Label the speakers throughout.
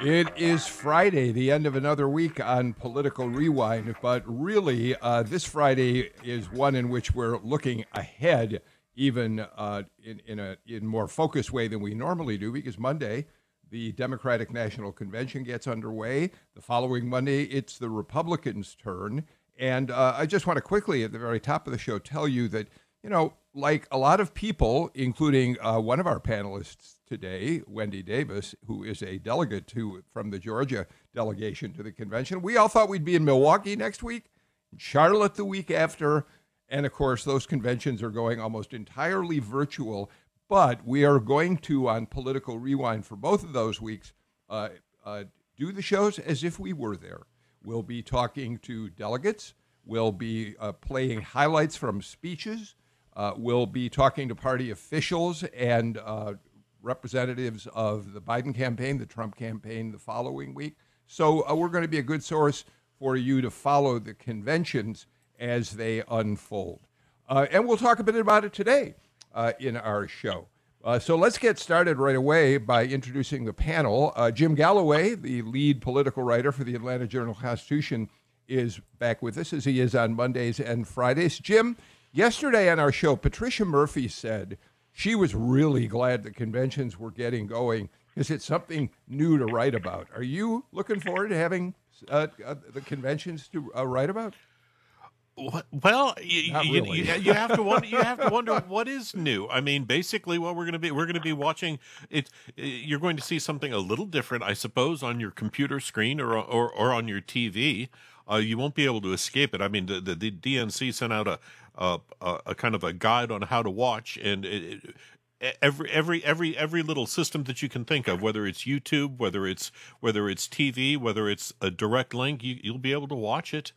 Speaker 1: It is Friday, the end of another week on Political Rewind, but really, uh, this Friday is one in which we're looking ahead, even uh, in, in a in more focused way than we normally do, because Monday, the Democratic National Convention gets underway. The following Monday, it's the Republicans' turn. And uh, I just want to quickly, at the very top of the show, tell you that, you know, like a lot of people, including uh, one of our panelists today, Wendy Davis, who is a delegate to from the Georgia delegation to the convention. We all thought we'd be in Milwaukee next week, Charlotte the week after, and of course those conventions are going almost entirely virtual. But we are going to on Political Rewind for both of those weeks uh, uh, do the shows as if we were there. We'll be talking to delegates. We'll be uh, playing highlights from speeches. Uh, we'll be talking to party officials and uh, representatives of the Biden campaign, the Trump campaign the following week. So uh, we're going to be a good source for you to follow the conventions as they unfold. Uh, and we'll talk a bit about it today uh, in our show. Uh, so let's get started right away by introducing the panel. Jim Galloway, the lead political writer for the Atlanta Journal Constitution, is back with us as he is on Mondays and Fridays. Jim, Yesterday on our show, Patricia Murphy said she was really glad the conventions were getting going because it's something new to write about. Are you looking forward to having uh, uh, the conventions to uh, write about?
Speaker 2: Well, you, really. you, you, have to wonder. You have to wonder what is new. I mean, basically, what we're going to be we're going to be watching it. You're going to see something a little different, I suppose, on your computer screen or or, or on your TV. Uh, you won't be able to escape it. I mean, the, the, the DNC sent out a a, a, kind of a guide on how to watch, and it, it, every every every every little system that you can think of, whether it's YouTube, whether it's whether it's TV, whether it's a direct link, you, you'll be able to watch it.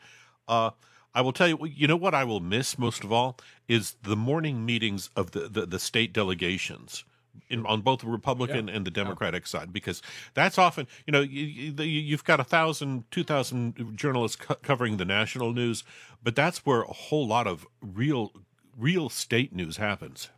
Speaker 2: Uh, I will tell you, you know what I will miss most of all is the morning meetings of the, the, the state delegations in, on both the Republican yeah. and the Democratic yeah. side, because that's often, you know, you, have got a thousand, two thousand journalists co- covering the national news, but that's where a whole lot of real, real state news happens.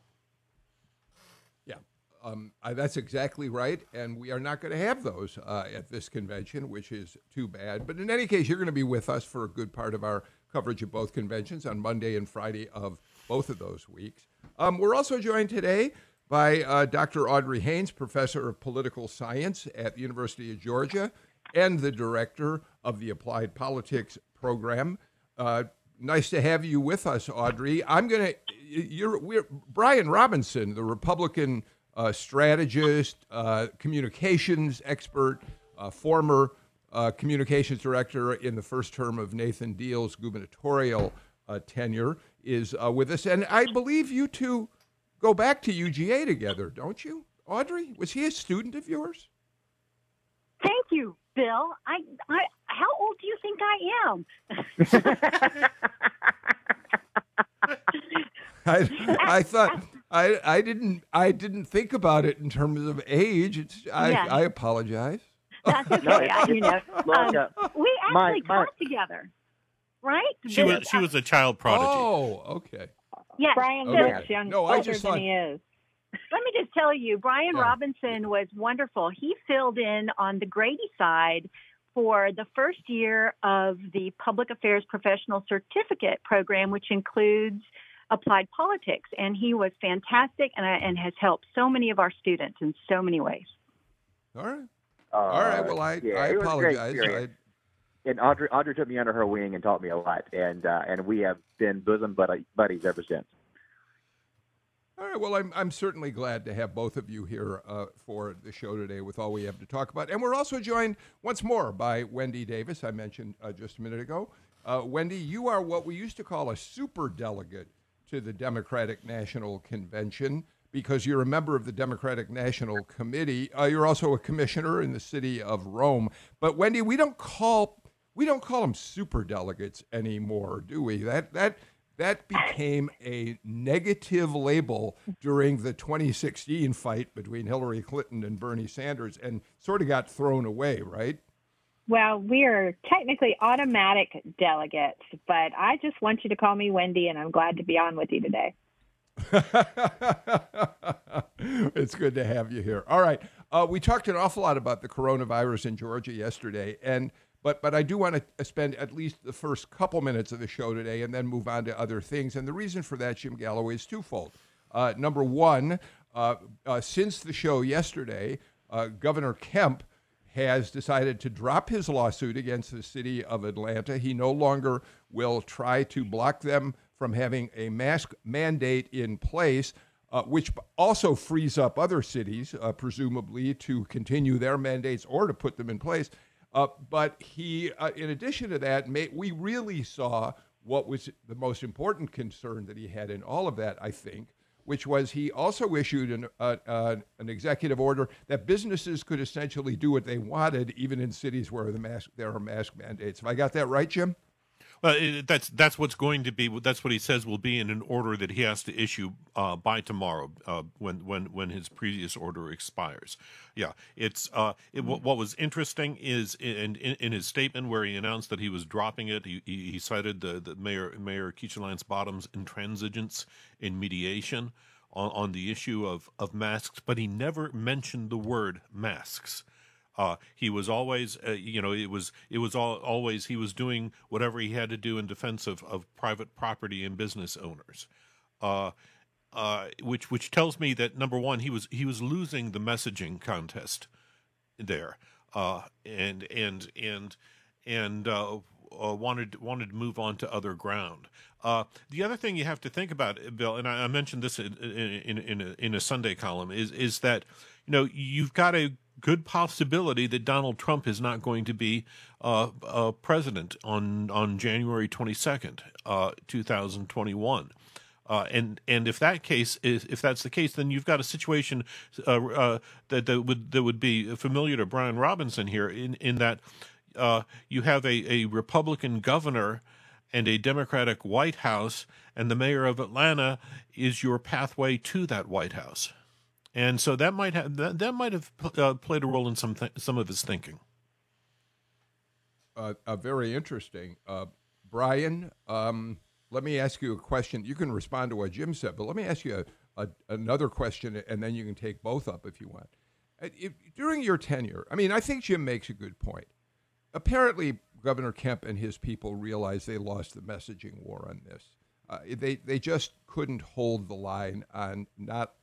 Speaker 1: Yeah, um, I, that's exactly right, and we are not going to have those uh, at this convention, which is too bad. But in any case, you're going to be with us for a good part of our coverage of both conventions on Monday and Friday of both of those weeks. Um, we're also joined today by uh, Dr. Audrey Haynes, professor of political science at the University of Georgia and the director of the Applied Politics program. Uh, nice to have you with us, Audrey. I'm going to, you're, we're, Brian Robinson, the Republican uh, strategist, uh, communications expert, uh, former uh, communications director in the first term of Nathan Deal's gubernatorial tenure, is with us. And I believe you two go back to UGA together, don't you? Audrey, was he a student of yours?
Speaker 3: Thank you, Bill. I, I how old do you think I am?
Speaker 1: I, I thought I, I didn't I didn't think about it in terms of age. It's, I, yeah. I apologize.
Speaker 3: That's okay. I, you know, um, we actually my, my, taught together, right?
Speaker 2: She was she was a child prodigy.
Speaker 1: Oh, okay.
Speaker 3: Yes.
Speaker 4: Brian okay. looks young, no, I just than he is.
Speaker 3: Let me just tell you, Brian yeah. Robinson was wonderful. He filled in on the Grady side for the first year of the Public Affairs Professional Certificate program, which includes applied politics. And he was fantastic and, and has helped so many of our students in so many ways.
Speaker 1: All right. Uh, All right. Well, I, yeah, I apologize
Speaker 4: and Audrey, Audrey took me under her wing and taught me a lot, and uh, and we have been bosom buddies ever since.
Speaker 1: All right. Well, I'm I'm certainly glad to have both of you here uh, for the show today with all we have to talk about, and we're also joined once more by Wendy Davis. I mentioned uh, just a minute ago. Uh, Wendy, you are what we used to call a super delegate to the Democratic National Convention because you're a member of the Democratic National Committee. Uh, you're also a commissioner in the city of Rome. But Wendy, we don't call we don't call them super delegates anymore, do we? That that that became a negative label during the 2016 fight between Hillary Clinton and Bernie Sanders and sort of got thrown away, right?
Speaker 3: Well, we are technically automatic delegates, but I just want you to call me Wendy, and I'm glad to be on with you today.
Speaker 1: it's good to have you here. All right, uh, we talked an awful lot about the coronavirus in Georgia yesterday, and but but I do want to spend at least the first couple minutes of the show today, and then move on to other things. And the reason for that, Jim Galloway, is twofold. Uh, number one, uh, uh since the show yesterday, uh, Governor Kemp has decided to drop his lawsuit against the city of Atlanta. He no longer will try to block them from having a mask mandate in place, uh, which also frees up other cities, uh, presumably, to continue their mandates or to put them in place. Uh, but he, uh, in addition to that, may, we really saw what was the most important concern that he had in all of that, I think, which was he also issued an, uh, uh, an executive order that businesses could essentially do what they wanted, even in cities where the mask, there are mask mandates. Have I got that right, Jim?
Speaker 2: Well, that's that's what's going to be. That's what he says will be in an order that he has to issue uh, by tomorrow, uh, when when when his previous order expires. Yeah, it's uh, it, what, what, was interesting is in, in, in his statement where he announced that he was dropping it. He, he, he cited the, the mayor Mayor Keisha Lance Bottoms' intransigence in mediation on, on the issue of of masks, but he never mentioned the word masks. Uh, he was always, uh, you know, it was it was all, always he was doing whatever he had to do in defense of, of private property and business owners, uh, uh which which tells me that number one he was he was losing the messaging contest there, uh, and and and and uh, wanted wanted to move on to other ground. the other thing you have to think about, Bill, and I, I mentioned this in in, in, a, in a Sunday column, is is that you know you've got to good possibility that Donald Trump is not going to be uh, uh, president on on January twenty second, uh, two thousand twenty one. Uh, and and if that case is if that's the case, then you've got a situation uh, uh, that that would that would be familiar to Brian Robinson here in in that you have a, a Republican governor and a Democratic White House, and the mayor of Atlanta is your pathway to that White House and so that might have that, that might have uh, played a role in some th- some of his thinking.
Speaker 1: Uh, uh, very interesting, uh, Brian. Um, let me ask you a question. You can respond to what Jim said, but let me ask you a, a, another question, and then you can take both up if you want. Uh, if, during your tenure, I mean, I think Jim makes a good point. Apparently, Governor Kemp and his people realized they lost the messaging war on this. Uh, they they just couldn't hold the line on not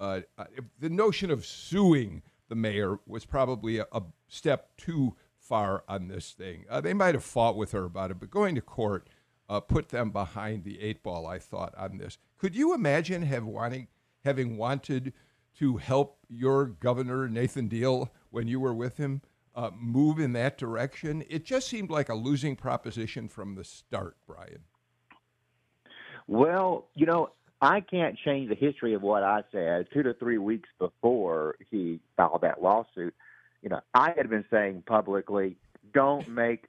Speaker 1: uh, uh, the notion of suing the mayor was probably a, a step too far on this thing. Uh, they might have fought with her about it, but going to court uh, put them behind the eight ball. I thought on this. Could you imagine have wanting having wanted to help your governor Nathan Deal when you were with him uh, move in that direction? It just seemed like a losing proposition from the start, Brian.
Speaker 4: Well, you know, I can't change the history of what I said two to three weeks before he filed that lawsuit. You know, I had been saying publicly, don't make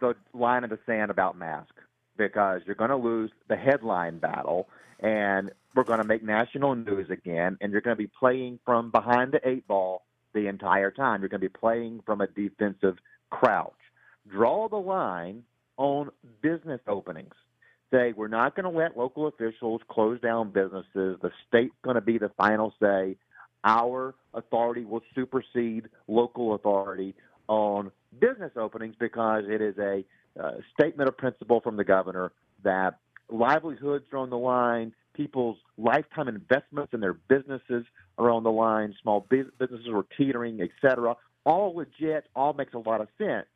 Speaker 4: the line of the sand about mask because you're going to lose the headline battle and we're going to make national news again and you're going to be playing from behind the eight ball the entire time. You're going to be playing from a defensive crouch. Draw the line on business openings say we're not going to let local officials close down businesses. The state's going to be the final say. Our authority will supersede local authority on business openings because it is a uh, statement of principle from the governor that livelihoods are on the line, people's lifetime investments in their businesses are on the line, small businesses are teetering, etc. All legit, all makes a lot of sense.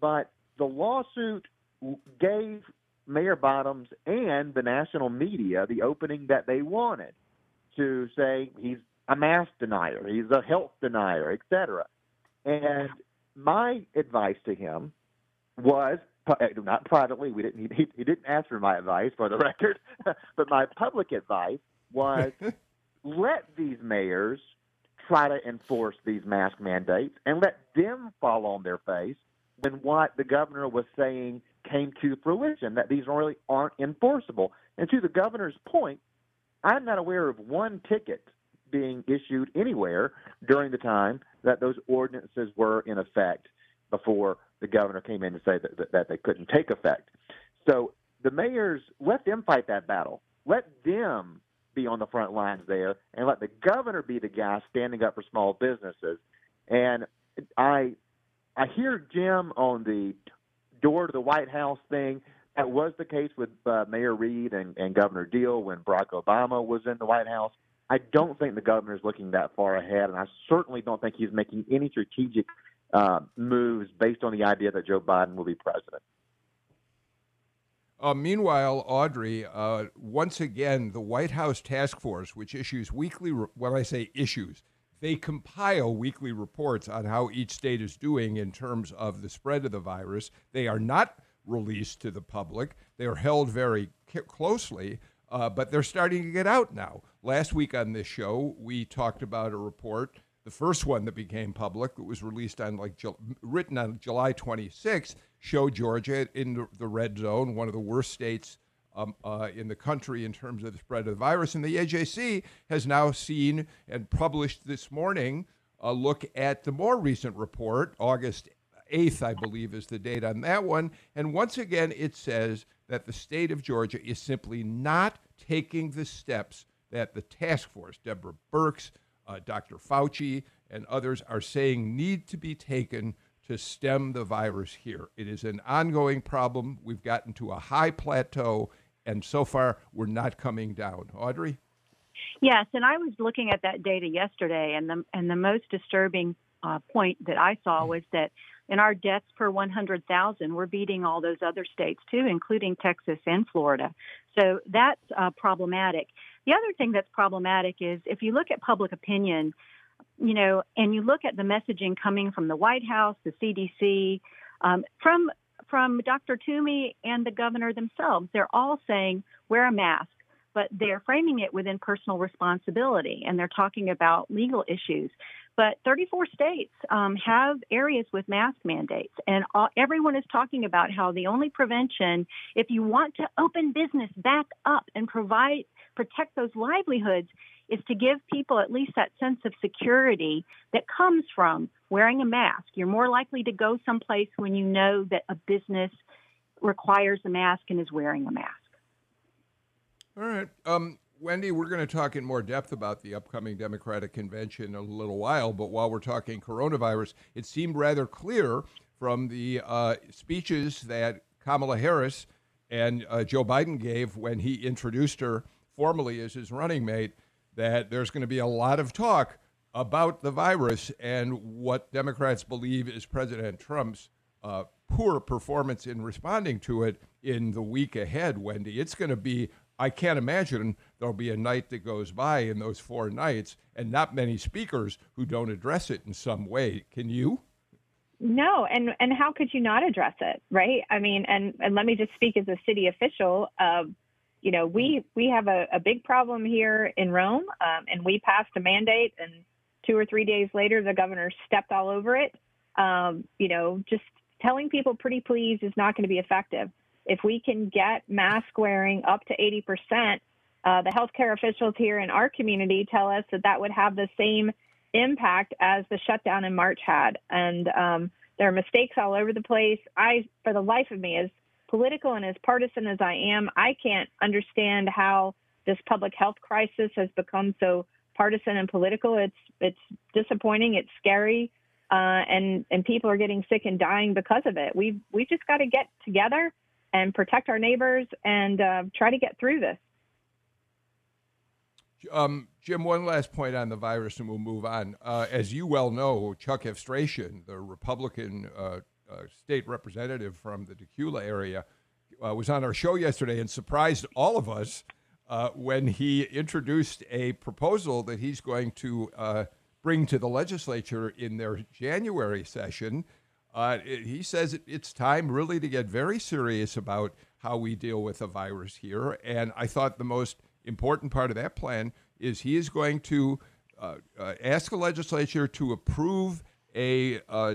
Speaker 4: But the lawsuit gave Mayor Bottoms and the national media the opening that they wanted to say he's a mask denier, he's a health denier, etc. And my advice to him was eh, not privately. We didn't. He, he didn't ask for my advice, for the record. but my public advice was let these mayors try to enforce these mask mandates and let them fall on their face when what the governor was saying came to fruition that these really aren't enforceable. And to the governor's point, I'm not aware of one ticket being issued anywhere during the time that those ordinances were in effect before the governor came in to say that, that, that they couldn't take effect. So the mayors, let them fight that battle. Let them be on the front lines there and let the governor be the guy standing up for small businesses. And I I hear Jim on the door to the White House thing. That was the case with uh, Mayor Reed and, and Governor Deal when Barack Obama was in the White House. I don't think the governor is looking that far ahead, and I certainly don't think he's making any strategic uh, moves based on the idea that Joe Biden will be president.
Speaker 1: Uh, meanwhile, Audrey, uh, once again, the White House task force, which issues weekly, re- when I say issues, they compile weekly reports on how each state is doing in terms of the spread of the virus. They are not released to the public, they are held very closely, uh, but they're starting to get out now. Last week on this show, we talked about a report the first one that became public, that was released on like written on July 26th, showed Georgia in the red zone, one of the worst states um, uh, in the country in terms of the spread of the virus. And the AJC has now seen and published this morning a look at the more recent report, August 8th, I believe, is the date on that one. And once again, it says that the state of Georgia is simply not taking the steps that the task force, Deborah Birx, uh, Dr. Fauci, and others are saying need to be taken to stem the virus here. It is an ongoing problem. We've gotten to a high plateau, and so far we're not coming down. Audrey?
Speaker 3: Yes, and I was looking at that data yesterday, and the and the most disturbing uh, point that I saw was that in our deaths per 100,000, we're beating all those other states too, including Texas and Florida. So that's uh, problematic. The other thing that's problematic is if you look at public opinion, you know, and you look at the messaging coming from the White House, the CDC, um, from from Dr. Toomey and the governor themselves, they're all saying wear a mask, but they're framing it within personal responsibility, and they're talking about legal issues. But 34 states um, have areas with mask mandates, and all, everyone is talking about how the only prevention, if you want to open business back up and provide protect those livelihoods, is to give people at least that sense of security that comes from wearing a mask. You're more likely to go someplace when you know that a business requires a mask and is wearing a mask.
Speaker 1: All right. Um, Wendy, we're going to talk in more depth about the upcoming Democratic convention in a little while. But while we're talking coronavirus, it seemed rather clear from the uh, speeches that Kamala Harris and uh, Joe Biden gave when he introduced her formally as his running mate that there's going to be a lot of talk about the virus and what Democrats believe is President Trump's uh, poor performance in responding to it in the week ahead, Wendy. It's going to be I can't imagine there'll be a night that goes by in those four nights and not many speakers who don't address it in some way. Can you?
Speaker 5: No, and and how could you not address it, right? I mean, and and let me just speak as a city official. Uh, you know, we we have a, a big problem here in Rome, um, and we passed a mandate, and two or three days later, the governor stepped all over it. Um, you know, just telling people pretty please is not going to be effective. If we can get mask wearing up to 80%, uh, the healthcare officials here in our community tell us that that would have the same impact as the shutdown in March had. And um, there are mistakes all over the place. I, for the life of me, as political and as partisan as I am, I can't understand how this public health crisis has become so partisan and political. It's it's disappointing. It's scary, uh, and and people are getting sick and dying because of it. We've we just got to get together and protect our neighbors and uh, try to get through this.
Speaker 1: Um, Jim, one last point on the virus, and we'll move on. Uh, as you well know, Chuck Efstration, the Republican uh, uh state representative from the Dacula area, uh, was on our show yesterday and surprised all of us uh, when he introduced a proposal that he's going to bring to the legislature in their January session uh, it, he says it, it's time really to get very serious about how we deal with the virus here. And I thought the most important part of that plan is he is going to uh, uh, ask the legislature to approve a, uh,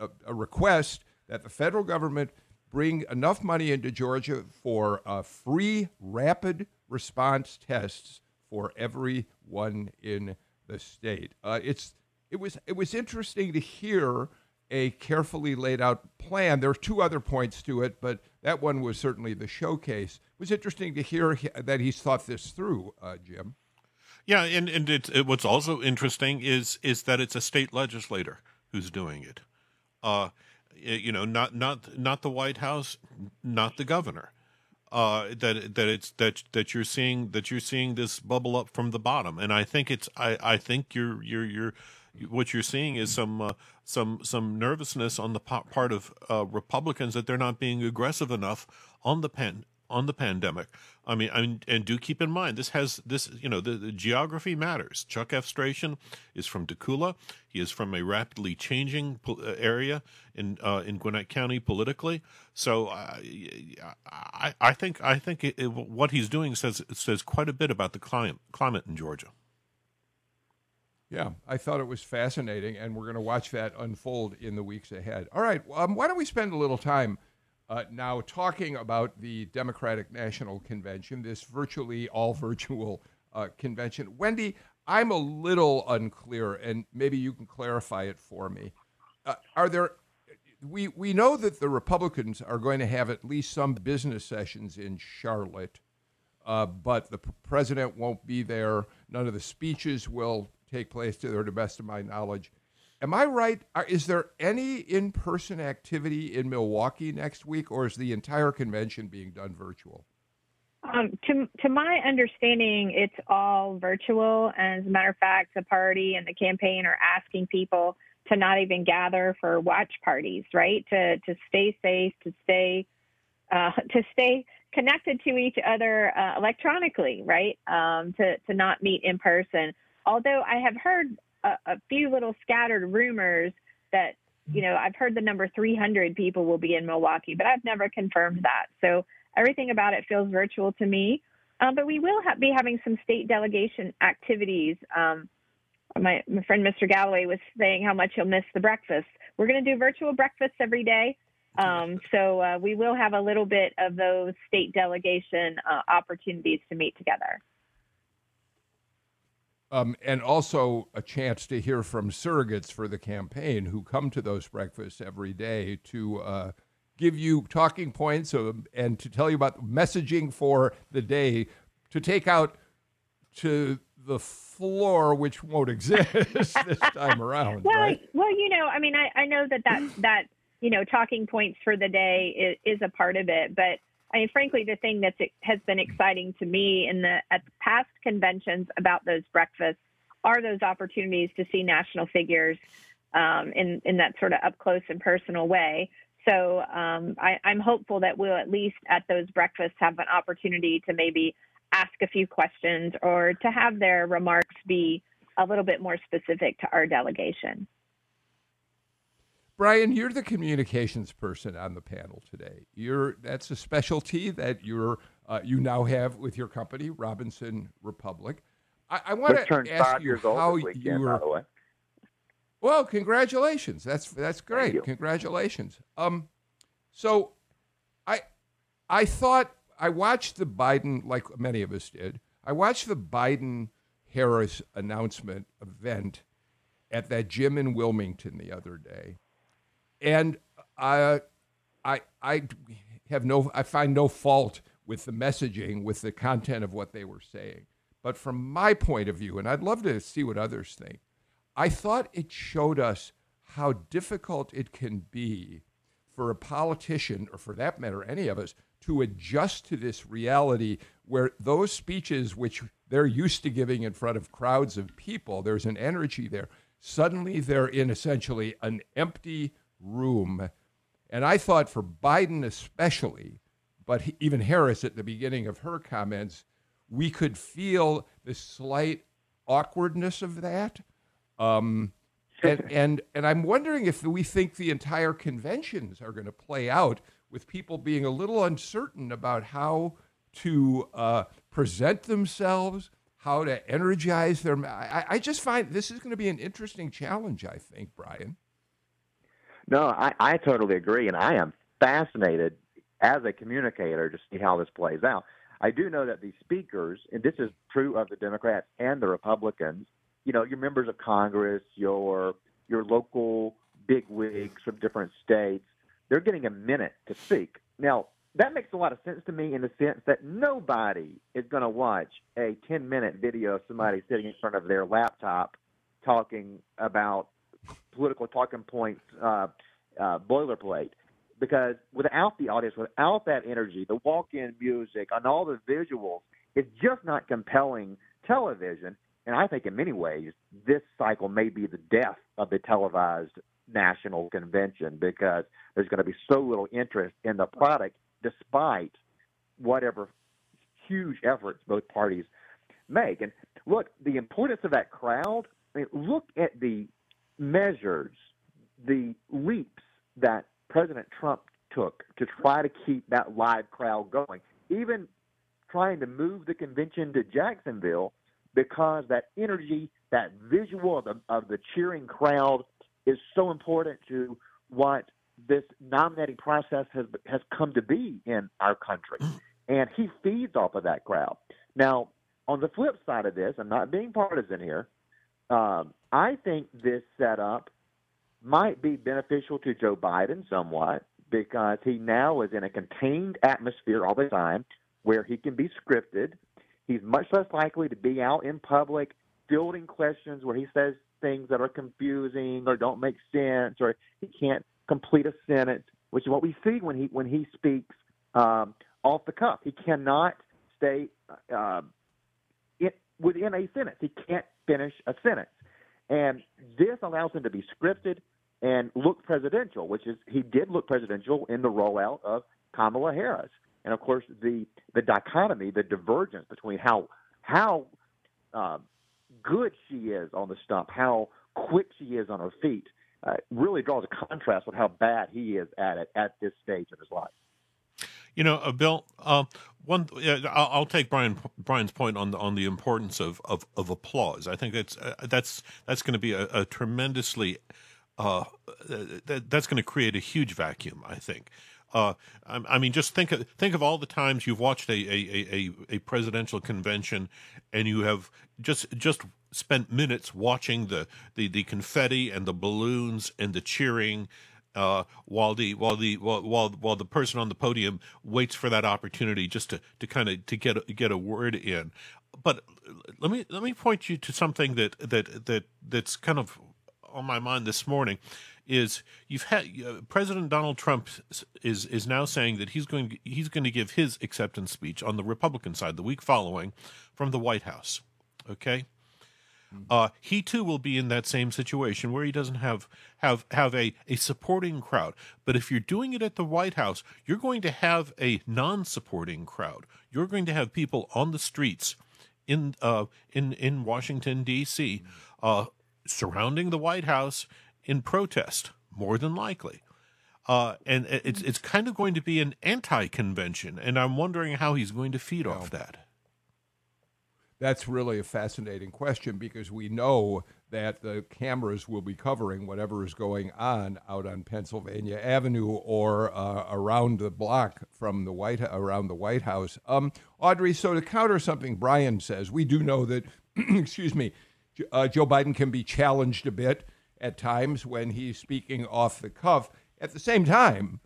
Speaker 1: a, a request that the federal government bring enough money into Georgia for a free rapid response tests for everyone in the state. Uh, it's it was it was interesting to hear a carefully laid out plan. There are two other points to it, but that one was certainly the showcase. It was interesting to hear that he's thought this through, uh, Jim.
Speaker 2: Yeah, and and it's, it, what's also interesting is is that it's a state legislator who's doing it. Uh, you know, not not not the White House, not the governor. Uh, that that it's that that you're seeing that you're seeing this bubble up from the bottom, and I think it's I I think you're you're you're what you're seeing is some uh, some some nervousness on the part of uh, Republicans that they're not being aggressive enough on the pen on the pandemic. I mean, I mean, and do keep in mind this has this, you know, the, the geography matters. Chuck Efstration is from Dacula. He is from a rapidly changing uh, area in uh, in Gwinnett County politically. So uh, I, I think I think it, it, what he's doing says says quite a bit about the climate climate in Georgia.
Speaker 1: Yeah, I thought it was fascinating, and we're going to watch that unfold in the weeks ahead. All right, um, why don't we spend a little time uh, now, talking about the Democratic National Convention, this virtually all virtual uh, convention, Wendy, I'm a little unclear, and maybe you can clarify it for me. Uh, are there? We we know that the Republicans are going to have at least some business sessions in Charlotte, uh, but the president won't be there. None of the speeches will take place, to the best of my knowledge. Am I right? Is there any in person activity in Milwaukee next week, or is the entire convention being done virtual?
Speaker 5: Um, to, to my understanding, it's all virtual. As a matter of fact, the party and the campaign are asking people to not even gather for watch parties, right? To to stay safe, to stay uh, to stay connected to each other uh, electronically, right? Um, to to not meet in person. Although I have heard a, a few little scattered rumors that you know I've heard the number 300 people will be in Milwaukee, but I've never confirmed that. So everything about it feels virtual to me. Um, but we will ha- be having some state delegation activities. Um, my, my friend Mr. Galloway was saying how much he'll miss the breakfast. We're going to do virtual breakfasts every day. Um, so uh, we will have a little bit of those state delegation uh, opportunities to meet together.
Speaker 1: Um, and also a chance to hear from surrogates for the campaign who come to those breakfasts every day to uh, give you talking points of, and to tell you about messaging for the day to take out to the floor, which won't exist this time around.
Speaker 5: well,
Speaker 1: right?
Speaker 5: well, you know, I mean, I, I know that that that you know talking points for the day is, is a part of it, but I mean, frankly, the thing that has been exciting to me in the at the past conventions about those breakfasts are those opportunities to see national figures um, in in that sort of up close and personal way. So um, I, I'm hopeful that we'll at least at those breakfasts have an opportunity to maybe ask a few questions or to have their remarks be a little bit more specific to our delegation.
Speaker 1: Brian, you're the communications person on the panel today. You're that's a specialty that you're uh, you now have with your company, Robinson Republic. I, I want to ask you how you were. Well, congratulations. That's that's great. Congratulations. Um, so, I I thought I watched the Biden, like many of us did. I watched the Biden Harris announcement event at that gym in Wilmington the other day and I, I, I have no, I find no fault with the messaging, with the content of what they were saying. But from my point of view, and I'd love to see what others think, I thought it showed us how difficult it can be for a politician, or for that matter, any of us, to adjust to this reality where those speeches, which they're used to giving in front of crowds of people, there's an energy there. Suddenly they're in essentially an empty room. And I thought for Biden especially, but even Harris at the beginning of her comments, we could feel the slight awkwardness of that. Um, and, and, and I'm wondering if we think the entire conventions are going to play out with people being a little uncertain about how to uh, present themselves, how to energize their. I, I just find this is going to be an interesting challenge, I think, Brian.
Speaker 4: No, I, I totally agree, and I am fascinated as a communicator to see how this plays out. I do know that the speakers, and this is true of the Democrats and the Republicans, you know, your members of Congress, your your local bigwigs from different states, they're getting a minute to speak. Now, that makes a lot of sense to me in the sense that nobody is going to watch a 10 minute video of somebody sitting in front of their laptop talking about political talking points, uh, uh, boilerplate. Because without the audience, without that energy, the walk in music, and all the visuals, it's just not compelling television. And I think in many ways, this cycle may be the death of the televised national convention because there's going to be so little interest in the product despite whatever huge efforts both parties make. And look, the importance of that crowd, I mean, look at the measures, the leaps that President Trump took to try to keep that live crowd going. Even trying to move the convention to Jacksonville because that energy, that visual of the, of the cheering crowd is so important to what this nominating process has has come to be in our country, mm. and he feeds off of that crowd. Now, on the flip side of this, I'm not being partisan here. Um, I think this setup might be beneficial to Joe Biden somewhat because he now is in a contained atmosphere all the time where he can be scripted. He's much less likely to be out in public fielding questions where he says things that are confusing or don't make sense or he can't complete a sentence, which is what we see when he when he speaks um, off the cuff. He cannot stay uh, within a sentence. He can't finish a sentence, and this allows him to be scripted and look presidential, which is he did look presidential in the rollout of Kamala Harris, and of course the the dichotomy, the divergence between how how uh, good she is on the stump, how quick she is on her feet, uh, really draws a contrast with how bad he is at it at this stage of his life.
Speaker 2: You know, uh, Bill. Uh, one, I'll, I'll, take Brian Brian's point on the on the importance of of, of applause. I think that's uh, that's that's going to be a, a tremendously uh, that, that's going to create a huge vacuum. I think. Uh, I, mean, just think of think of all the times you've watched a, a, a, a presidential convention, and you have just just spent minutes watching the, the, the confetti and the balloons and the cheering. Uh, while the while the while, while while the person on the podium waits for that opportunity just to, to kind of to get get a word in, but let me let me point you to something that that that that's kind of on my mind this morning is you've had uh, President Donald Trump is is now saying that he's going he's going to give his acceptance speech on the Republican side the week following from the White House. Okay. Uh, he too will be in that same situation where he doesn't have have have a, a supporting crowd. But if you're doing it at the White House, you're going to have a non-supporting crowd. You're going to have people on the streets in uh, in in Washington D.C. Uh, surrounding the White House in protest, more than likely. Uh, and it's it's kind of going to be an anti-convention, and I'm wondering how he's going to feed off that.
Speaker 1: That's really a fascinating question because we know that the cameras will be covering whatever is going on out on Pennsylvania Avenue or uh, around the block from the White around the White House. Um, Audrey, so to counter something Brian says, we do know that, excuse me, uh, Joe Biden can be challenged a bit at times when he's speaking off the cuff. At the same time,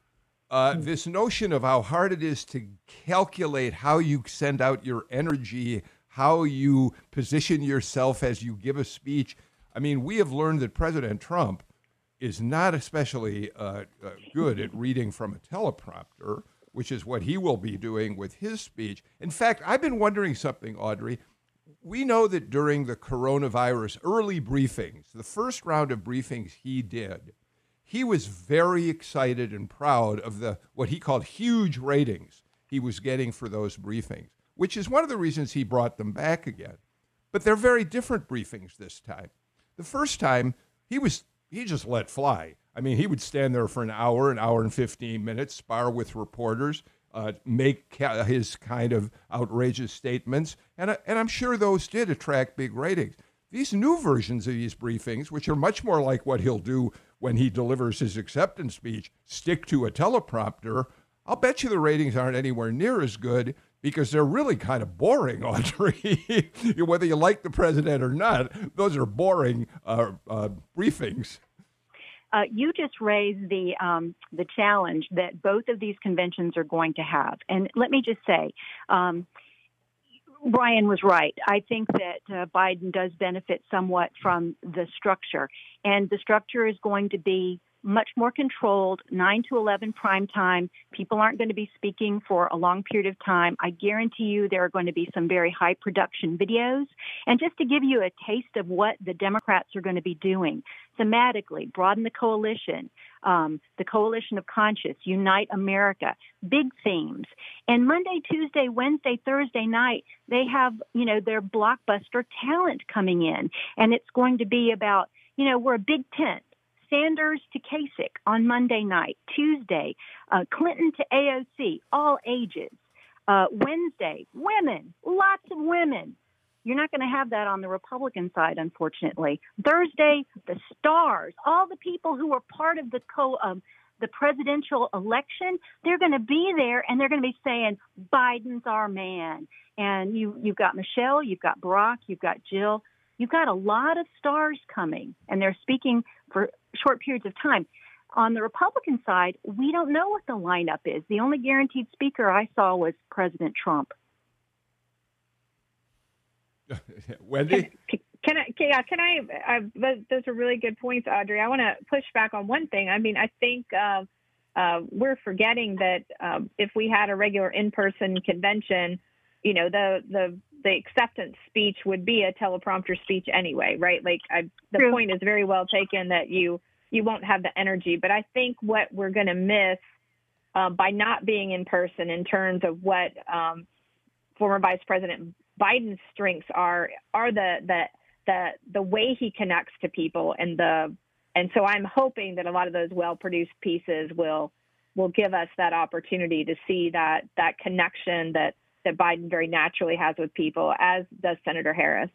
Speaker 1: uh, hmm. this notion of how hard it is to calculate how you send out your energy, how you position yourself as you give a speech. I mean, we have learned that President Trump is not especially uh, uh, good at reading from a teleprompter, which is what he will be doing with his speech. In fact, I've been wondering something, Audrey we know that during the coronavirus early briefings, the first round of briefings he did, he was very excited and proud of the what he called huge ratings he was getting for those briefings, which is one of the reasons he brought them back again. But they're very different briefings this time. The first time he was he just let fly. I mean, he would stand there for an hour, an hour and 15 minutes, spar with reporters uh, make his kind of outrageous statements, and, uh, and I'm sure those did attract big ratings. These new versions of these briefings, which are much more like what he'll do when he delivers his acceptance speech, stick to a teleprompter. I'll bet you the ratings aren't anywhere near as good because they're really kind of boring, Audrey. Whether you like the president or not, those are boring uh, uh, briefings.
Speaker 3: Uh, you just raised the um, the challenge that both of these conventions are going to have, and let me just say, um, Brian was right. I think that uh, Biden does benefit somewhat from the structure, and the structure is going to be much more controlled, 9 to 11 prime time. People aren't going to be speaking for a long period of time. I guarantee you there are going to be some very high production videos. And just to give you a taste of what the Democrats are going to be doing thematically, broaden the coalition, um, the coalition of conscience, unite America, big themes. And Monday, Tuesday, Wednesday, Thursday night, they have, you know, their blockbuster talent coming in. And it's going to be about, you know, we're a big tent Sanders to Kasich on Monday night. Tuesday, uh, Clinton to AOC, all ages. Uh, Wednesday, women, lots of women. You're not going to have that on the Republican side, unfortunately. Thursday, the stars, all the people who were part of the co um, the presidential election, they're going to be there and they're going to be saying Biden's our man. And you you've got Michelle, you've got Barack, you've got Jill, you've got a lot of stars coming, and they're speaking for short periods of time. On the Republican side, we don't know what the lineup is. The only guaranteed speaker I saw was President Trump.
Speaker 1: Wendy?
Speaker 5: Can, can I? Can, yeah, can I? I those are really good points, Audrey. I want to push back on one thing. I mean, I think uh, uh, we're forgetting that um, if we had a regular in-person convention, you know, the the the acceptance speech would be a teleprompter speech anyway, right? Like I, the True. point is very well taken that you you won't have the energy, but I think what we're going to miss um, by not being in person in terms of what um, former Vice President Biden's strengths are are the the the the way he connects to people and the and so I'm hoping that a lot of those well produced pieces will will give us that opportunity to see that that connection that that Biden very naturally has with people, as does Senator Harris.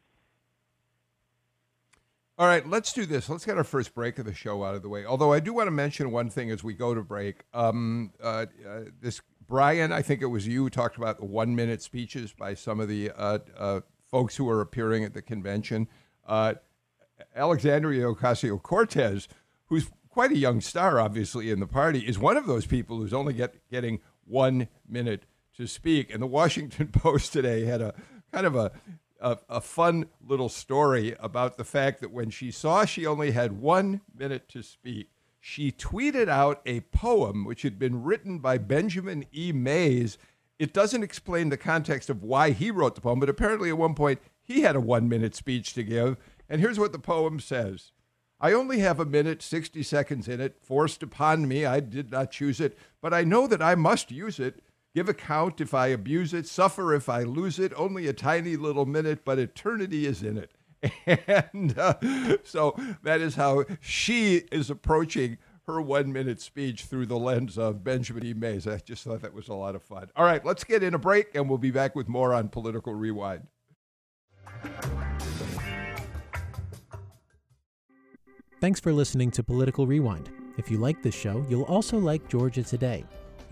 Speaker 1: All right, let's do this. Let's get our first break of the show out of the way. Although I do want to mention one thing as we go to break. Um, uh, uh, this Brian, I think it was you, who talked about the one-minute speeches by some of the uh, uh folks who are appearing at the convention. Uh, Alexandria Ocasio Cortez, who's quite a young star, obviously in the party, is one of those people who's only get, getting one minute to speak. And the Washington Post today had a kind of a, a, a, fun little story about the fact that when she saw she only had one minute to speak, she tweeted out a poem which had been written by Benjamin E. Mays. It doesn't explain the context of why he wrote the poem, but apparently at one point he had a one minute speech to give. And here's what the poem says. I only have a minute, 60 seconds in it, forced upon me. I did not choose it, but I know that I must use it Give account if I abuse it, suffer if I lose it. Only a tiny little minute, but eternity is in it. And uh, so that is how she is approaching her one minute speech through the lens of Benjamin E. Mays. I just thought that was a lot of fun. All right, let's get in a break and we'll be back with more on Political Rewind.
Speaker 6: Thanks for listening to Political Rewind. If you like this show, you'll also like Georgia Today.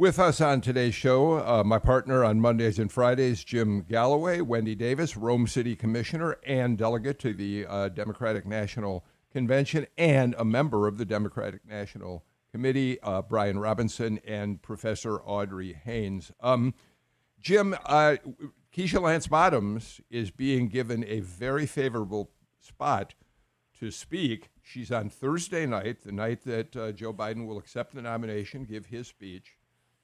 Speaker 1: With us on today's show, uh, my partner on Mondays and Fridays, Jim Galloway, Wendy Davis, Rome City Commissioner and delegate to the uh, Democratic National Convention, and a member of the Democratic National Committee, uh, Brian Robinson, and Professor Audrey Haynes. Um, Jim, uh, Keisha Lance Bottoms is being given a very favorable spot to speak. She's on Thursday night, the night that uh, Joe Biden will accept the nomination, give his speech.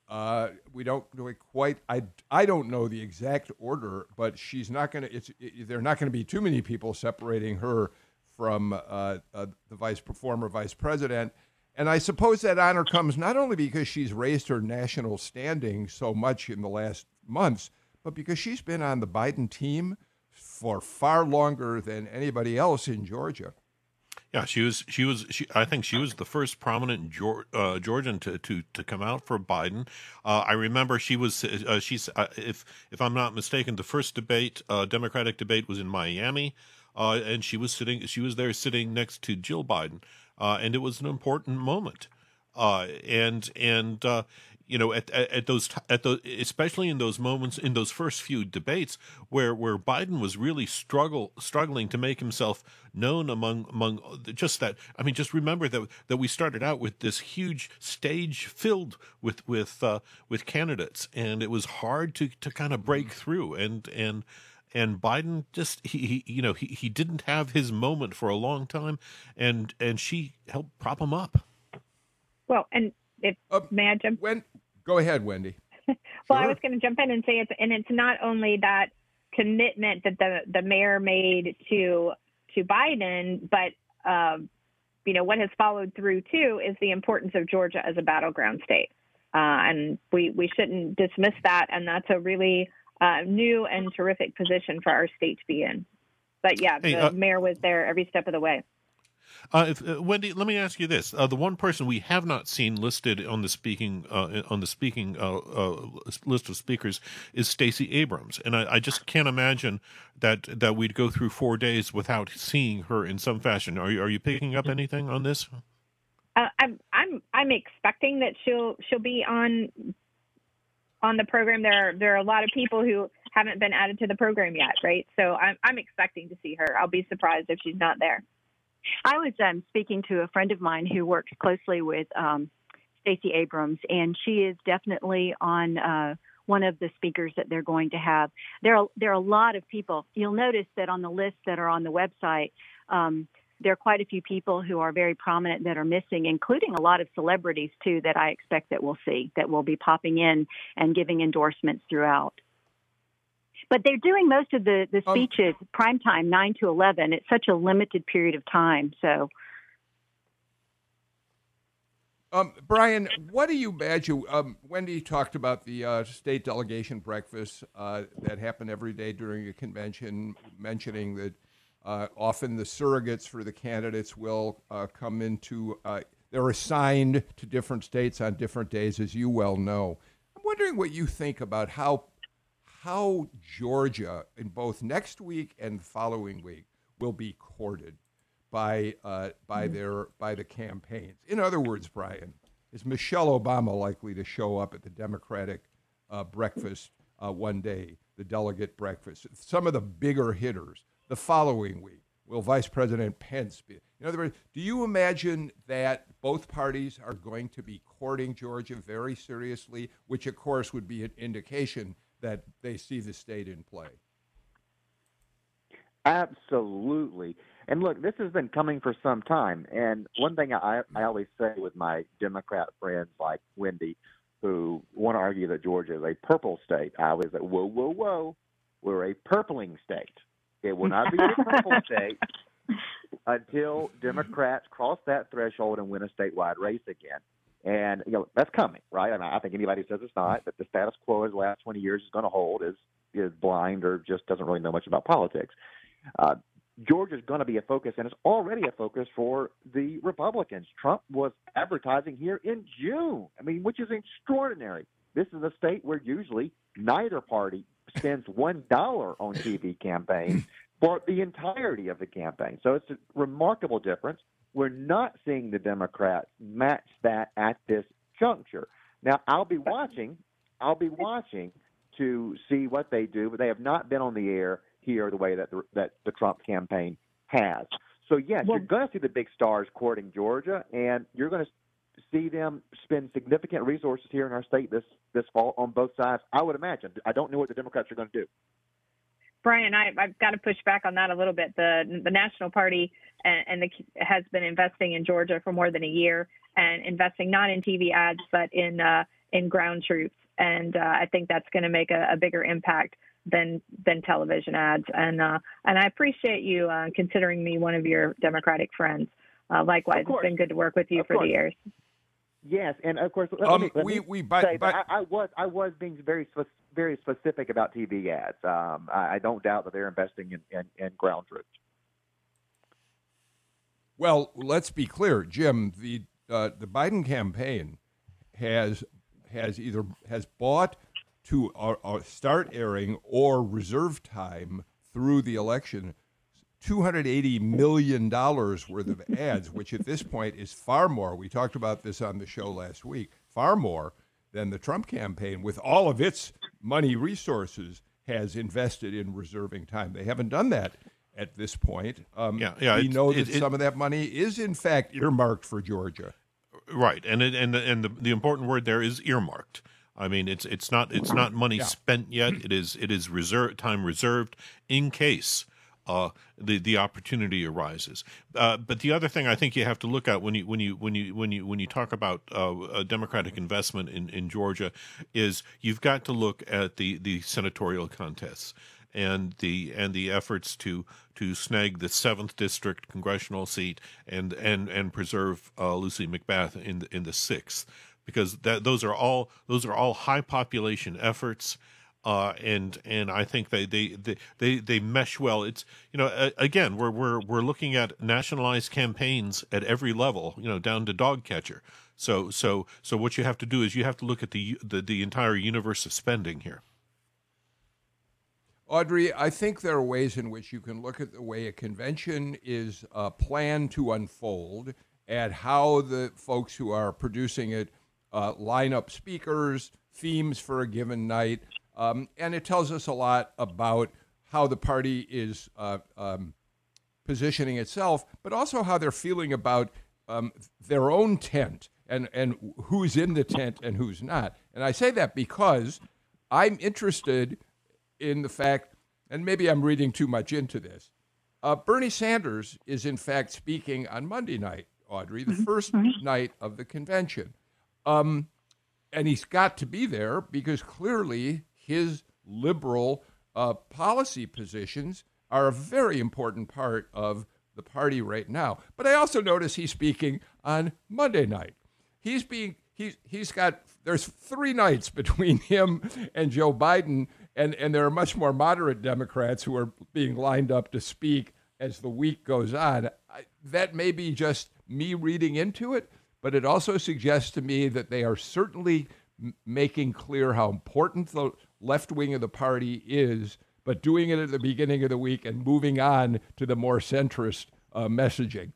Speaker 1: Uh, we don't really quite. I, I don't know the exact order, but she's not going to. It's it, there are not going to be too many people separating her from uh, uh, the vice former vice president. And I suppose that honor comes not only because she's raised her national standing so much in the last months, but because she's been on the Biden team for far longer than anybody else in Georgia.
Speaker 2: Yeah, she was. She was. She, I think she was the first prominent uh, Georgian to, to to come out for Biden. Uh, I remember she was. Uh, she's. Uh, if if I'm not mistaken, the first debate, uh, Democratic debate, was in Miami, uh, and she was sitting. She was there sitting next to Jill Biden, and it was an important moment. and and you know at, at, at those at those especially in those moments in those first few debates where where Biden was really struggle struggling to make himself known among among just that I mean just remember that that we started out with this huge stage filled with with uh, with candidates and it was hard to to kind of break through and and and Biden just he, he you know he, he didn't have his moment for a long time and and she helped prop him up.
Speaker 5: Well and if uh, may I jump?
Speaker 1: When go ahead, Wendy.
Speaker 5: well, sure. I was going to jump in and say it's and it's not only that commitment that the the mayor made to to Biden, but um, you know what has followed through too is the importance of Georgia as a battleground state, uh, and we we shouldn't dismiss that. And that's a really uh, new and terrific position for our state to be in. But yeah, the hey, uh, mayor was there every step of the way.
Speaker 2: Uh, if, uh, Wendy, let me ask you this: uh, the one person we have not seen listed on the speaking uh, on the speaking uh, uh, list of speakers is Stacey Abrams, and I, I, just can't imagine that that we'd go through four days without seeing her in some fashion. Are you are you picking up anything on this?
Speaker 5: I'm I'm I'm expecting that she'll she'll be on on the program. There are there are a lot of people who haven't been added to the program yet, right? So I'm I'm expecting to see her. I'll be surprised if she's not there.
Speaker 3: I was um, speaking to a friend of mine who works closely with um, Stacey Abrams, and she is definitely on uh, one of the speakers that they're going to have. There are there are a lot of people. You'll notice that on the list that are on the website. Um, there are quite a few people who are very prominent that are missing, including a lot of celebrities too that I expect that we'll see that will be popping in and giving endorsements throughout. But they're doing most of the, the um, speeches um, prime time, 9 to 11. It's such a limited period of time. So.
Speaker 1: Um, Brian, what do you imagine? Um, Wendy talked about the uh, state delegation breakfast uh, that happened every day during a convention, mentioning that uh, often the surrogates for the candidates will uh, come into, uh, they're assigned to different states on different days, as you well know. I'm wondering what you think about how how Georgia, in both next week and the following week, will be courted by uh, by mm-hmm. their by the campaigns. In other words, Brian, is Michelle Obama likely to show up at the Democratic uh, breakfast uh, one day, the delegate breakfast? Some of the bigger hitters the following week. Will Vice President Pence be? In other words, do you imagine that both parties are going to be courting Georgia very seriously, which of course would be an indication that they see the state in play.
Speaker 4: Absolutely. And look, this has been coming for some time. And one thing I, I always say with my Democrat friends like Wendy, who want to argue that Georgia is a purple state, I always say, whoa, whoa, whoa, we're a purpling state. It will not be a purple state until Democrats cross that threshold and win a statewide race again. And you know that's coming, right? I, mean, I think anybody who says it's not, that the status quo of the last 20 years is going to hold is is blind or just doesn't really know much about politics. Uh, Georgia is going to be a focus, and it's already a focus for the Republicans. Trump was advertising here in June. I mean, which is extraordinary. This is a state where usually neither party spends one dollar on TV campaigns for the entirety of the campaign. So it's a remarkable difference. We're not seeing the Democrats match that at this juncture. Now, I'll be watching. I'll be watching to see what they do, but they have not been on the air here the way that the, that the Trump campaign has. So yes, well, you're going to see the big stars courting Georgia, and you're going to see them spend significant resources here in our state this this fall on both sides. I would imagine. I don't know what the Democrats are going to do.
Speaker 5: Brian, I, have got to push back on that a little bit. The the National Party and, and the, has been investing in Georgia for more than a year, and investing not in TV ads but in uh, in ground troops. And uh, I think that's going to make a, a, bigger impact than than television ads. And uh, and I appreciate you uh, considering me one of your Democratic friends. Uh, likewise, it's been good to work with you
Speaker 4: of
Speaker 5: for
Speaker 4: course.
Speaker 5: the years.
Speaker 4: Yes, and of course,
Speaker 1: let
Speaker 4: um, me, let
Speaker 1: we we
Speaker 4: say
Speaker 1: by,
Speaker 4: I, I, was I was being very very specific about TV ads. Um, I, I, don't doubt that they're investing in, in, in ground troops.
Speaker 1: Well, let's be clear, Jim. The uh, the Biden campaign has has either has bought to uh, uh, start airing or reserve time through the election $280 million worth of ads, which at this point is far more. We talked about this on the show last week, far more than the Trump campaign, with all of its money resources, has invested in reserving time. They haven't done that at this point. Um,
Speaker 2: yeah, yeah.
Speaker 1: We know that it, some of that money is, in fact, earmarked for Georgia.
Speaker 2: Right, and it, and the, and the, the important word there is earmarked. I mean, it's it's not it's not money yeah. spent yet. It is it is reserved time reserved in case uh, the the opportunity arises. Uh, but the other thing I think you have to look at when you when you when you when you when you talk about uh, Democratic investment in, in Georgia is you've got to look at the the senatorial contests and the and the efforts to to snag the seventh district congressional seat and and and preserve uh, Lucy McBath in the, in the sixth because that those are all those are all high population efforts uh, and and I think they, they they they they mesh well. It's you know again we're we're we're looking at nationalized campaigns at every level, you know, down to dog catcher. So so so what you have to do is you have to look at the the, the entire universe of spending here.
Speaker 1: Audrey, I think there are ways in which you can look at the way a convention is uh, planned to unfold, and how the folks who are producing it uh, line up speakers, themes for a given night, um, and it tells us a lot about how the party is uh, um, positioning itself, but also how they're feeling about um, their own tent and, and who's in the tent and who's not. And I say that because I'm interested in the fact, and maybe I'm reading too much into this. Uh, Bernie Sanders is, in fact, speaking on Monday night, Audrey, the 1st mm-hmm. mm-hmm. night of the convention. Um, and he's got to be there because clearly his liberal uh, policy positions are a very important part of the party right now. But I also notice he's speaking on Monday night. He's being he's he's got there's three nights between him and Joe Biden, and and there are much more moderate Democrats who are being lined up to speak as the week goes on. I, that may be just me reading into it, but it also suggests to me that they are certainly m- making clear how important the left wing of the party is, but doing it at the beginning of the week and moving on to the more centrist uh, messaging.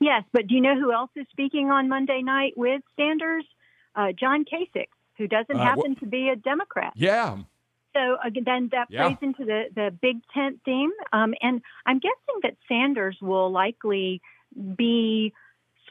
Speaker 3: Yes, but do you know who else is speaking on Monday night with Sanders? Uh, John Kasich, who doesn't uh, happen wh- to be a Democrat.
Speaker 1: Yeah.
Speaker 3: So again, then that yeah. plays into the, the big tent theme. Um, and I'm guessing that Sanders will likely be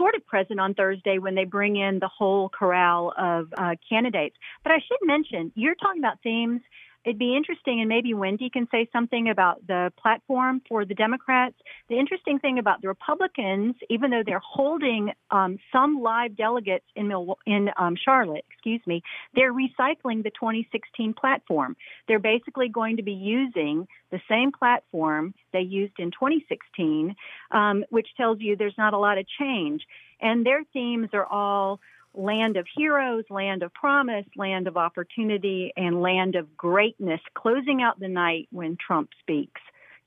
Speaker 3: sort of present on Thursday when they bring in the whole corral of uh, candidates. But I should mention, you're talking about themes. It'd be interesting, and maybe Wendy can say something about the platform for the Democrats. The interesting thing about the Republicans, even though they're holding um, some live delegates in Mil- in um, Charlotte, excuse me, they're recycling the 2016 platform. They're basically going to be using the same platform they used in 2016, um, which tells you there's not a lot of change. And their themes are all land of heroes, land of promise, land of opportunity, and land of greatness, closing out the night when Trump speaks.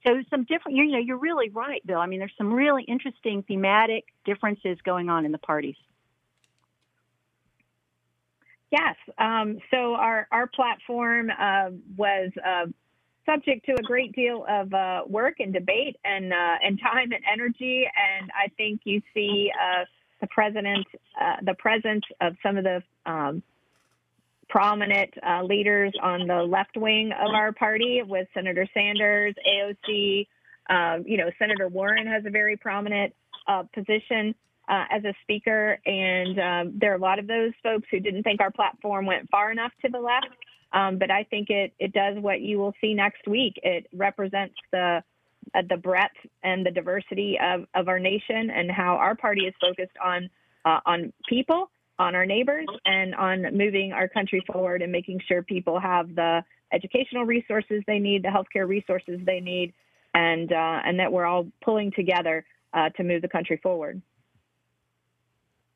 Speaker 3: So some different, you know, you're really right, Bill. I mean, there's some really interesting thematic differences going on in the parties.
Speaker 5: Yes. Um, so our our platform uh, was uh, subject to a great deal of uh, work and debate and uh, and time and energy. And I think you see uh, the president, uh, the presence of some of the um, prominent uh, leaders on the left wing of our party, with Senator Sanders, AOC. Um, you know, Senator Warren has a very prominent uh, position. as a speaker, and um, there are a lot of those folks who didn't think our platform went far enough to the left, um, but I think it, it does what you will see next week. It represents the uh, the breadth and the diversity of, of our nation and how our party is focused on uh, on people, on our neighbors, and on moving our country forward and making sure people have the educational resources they need, the healthcare resources they need, and uh, and that we're all pulling together uh, to move the country forward.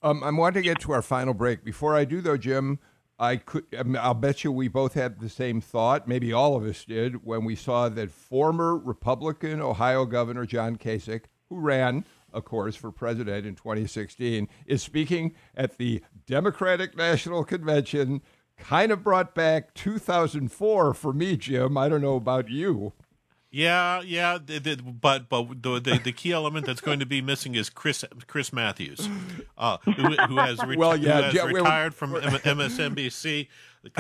Speaker 1: Um, I'm wanting to get to our final break. Before I do, though, Jim, I could. Um, I'll bet you we both had the same thought. Maybe all of us did when we saw that former Republican Ohio Governor John Kasich, who ran, of course, for president in 2016, is speaking at the Democratic National Convention. Kind of brought back 2004 for me, Jim. I don't know about you.
Speaker 2: Yeah, yeah, but but the, the, the key element that's going to be missing is Chris Chris Matthews, uh, who, who, has, reti- well, yeah, who has yeah, retired from MSNBC.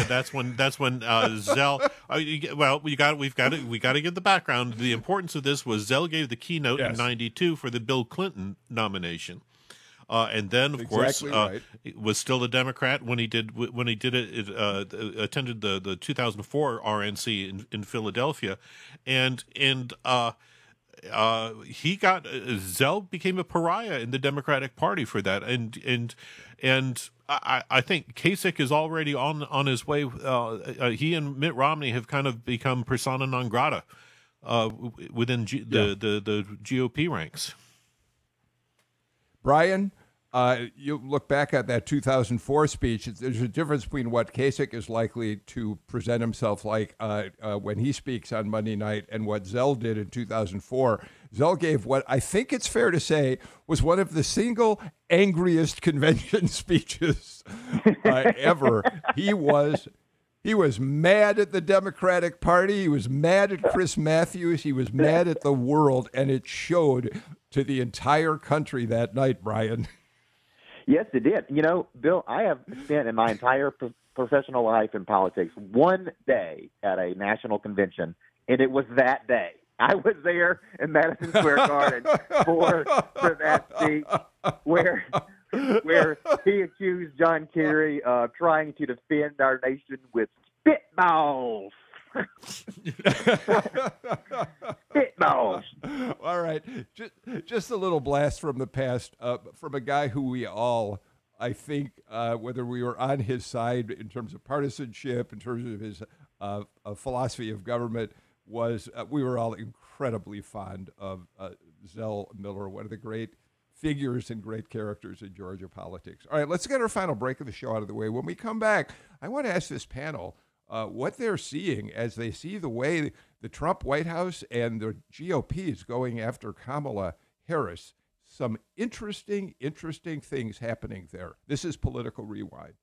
Speaker 2: That's when that's when uh, Zell. Uh, well, we got we've got to we got to give the background. The importance of this was Zell gave the keynote yes. in '92 for the Bill Clinton nomination. Uh, and then, of exactly course, uh, right. was still a Democrat when he did when he did it. it uh, attended the the 2004 RNC in, in Philadelphia, and and uh, uh, he got Zell became a pariah in the Democratic Party for that, and and and I, I think Kasich is already on on his way. Uh, he and Mitt Romney have kind of become persona non grata within G- yeah. the, the the GOP ranks.
Speaker 1: Brian, uh, you look back at that 2004 speech. There's a difference between what Kasich is likely to present himself like uh, uh, when he speaks on Monday night and what Zell did in 2004. Zell gave what I think it's fair to say was one of the single angriest convention speeches uh, ever. he was he was mad at the Democratic Party. He was mad at Chris Matthews. He was mad at the world, and it showed to the entire country that night, Brian.
Speaker 4: Yes, it did. You know, Bill, I have spent in my entire pro- professional life in politics one day at a national convention, and it was that day. I was there in Madison Square Garden for for that speech where where he accused John Kerry of trying to defend our nation with spitballs. Spitballs.
Speaker 1: All right, just just a little blast from the past uh, from a guy who we all, I think, uh, whether we were on his side in terms of partisanship, in terms of his uh, philosophy of government, was uh, we were all incredibly fond of uh, Zell Miller, one of the great figures and great characters in Georgia politics. All right, let's get our final break of the show out of the way. When we come back, I want to ask this panel uh, what they're seeing as they see the way the Trump White House and the GOP is going after Kamala Harris. Some interesting, interesting things happening there. This is Political Rewind.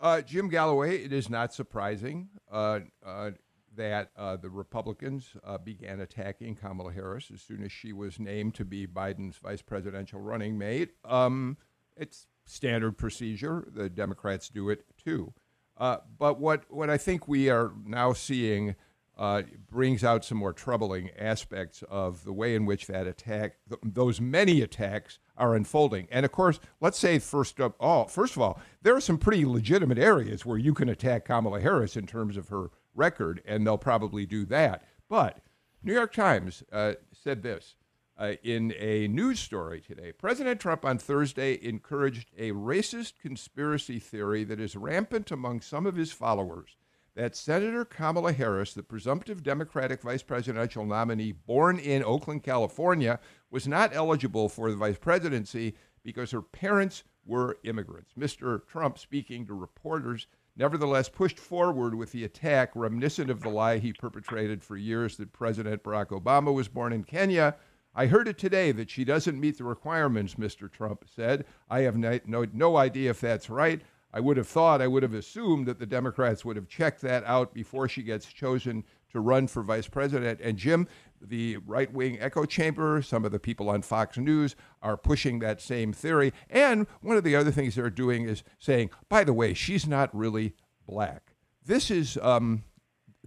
Speaker 1: Uh, Jim Galloway, it is not surprising. Uh, uh, that uh, the Republicans uh, began attacking Kamala Harris as soon as she was named to be Biden's vice presidential running mate. Um, it's standard procedure. The Democrats do it too. Uh, but what, what I think we are now seeing uh, brings out some more troubling aspects of the way in which that attack, th- those many attacks, are unfolding. And of course, let's say first of all, first of all, there are some pretty legitimate areas where you can attack Kamala Harris in terms of her record, and they'll probably do that. But New York Times uh, said this uh, in a news story today. President Trump on Thursday encouraged a racist conspiracy theory that is rampant among some of his followers that Senator Kamala Harris, the presumptive Democratic vice presidential nominee born in Oakland, California, was not eligible for the vice presidency because her parents were immigrants. Mr. Trump, speaking to reporters, nevertheless pushed forward with the attack reminiscent of the lie he perpetrated for years that President Barack Obama was born in Kenya. I heard it today that she doesn't meet the requirements, Mr. Trump said. I have no, no, no idea if that's right. I would have thought, I would have assumed that the Democrats would have checked that out before she gets chosen to run for vice president. And Jim, the right wing echo chamber, some of the people on Fox News are pushing that same theory. And one of the other things they're doing is saying, by the way, she's not really black. This is um,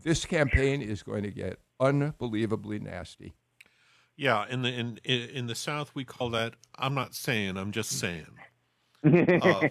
Speaker 1: this campaign is going to get unbelievably nasty.
Speaker 2: Yeah, in the in in the South we call that I'm not saying, I'm just saying. uh,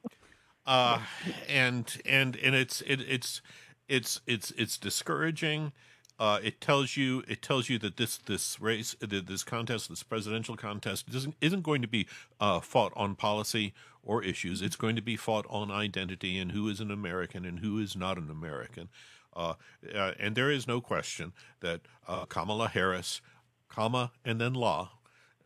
Speaker 2: uh, and and and it's it, it's it's it's it's discouraging. Uh, it tells you it tells you that this this race this contest this presidential contest isn't isn't going to be uh, fought on policy or issues. It's going to be fought on identity and who is an American and who is not an American. Uh, uh, and there is no question that uh, Kamala Harris, comma and then law,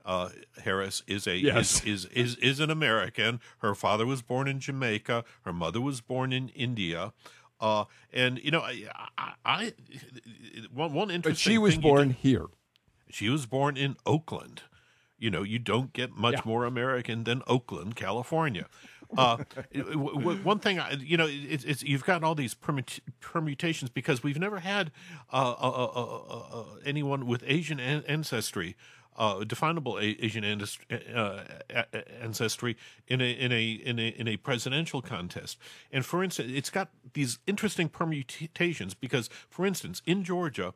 Speaker 2: uh, Harris is a yes. is, is, is is an American. Her father was born in Jamaica. Her mother was born in India. Uh, and you know, I, I, I one one interesting.
Speaker 1: But she was born here.
Speaker 2: She was born in Oakland. You know, you don't get much yeah. more American than Oakland, California. Uh, one thing, you know, it's, it's, you've got all these permut- permutations because we've never had uh, uh, uh, uh anyone with Asian an- ancestry uh, definable Asian uh, ancestry in a in a in a in a presidential contest. And for instance, it's got these interesting permutations because, for instance, in Georgia,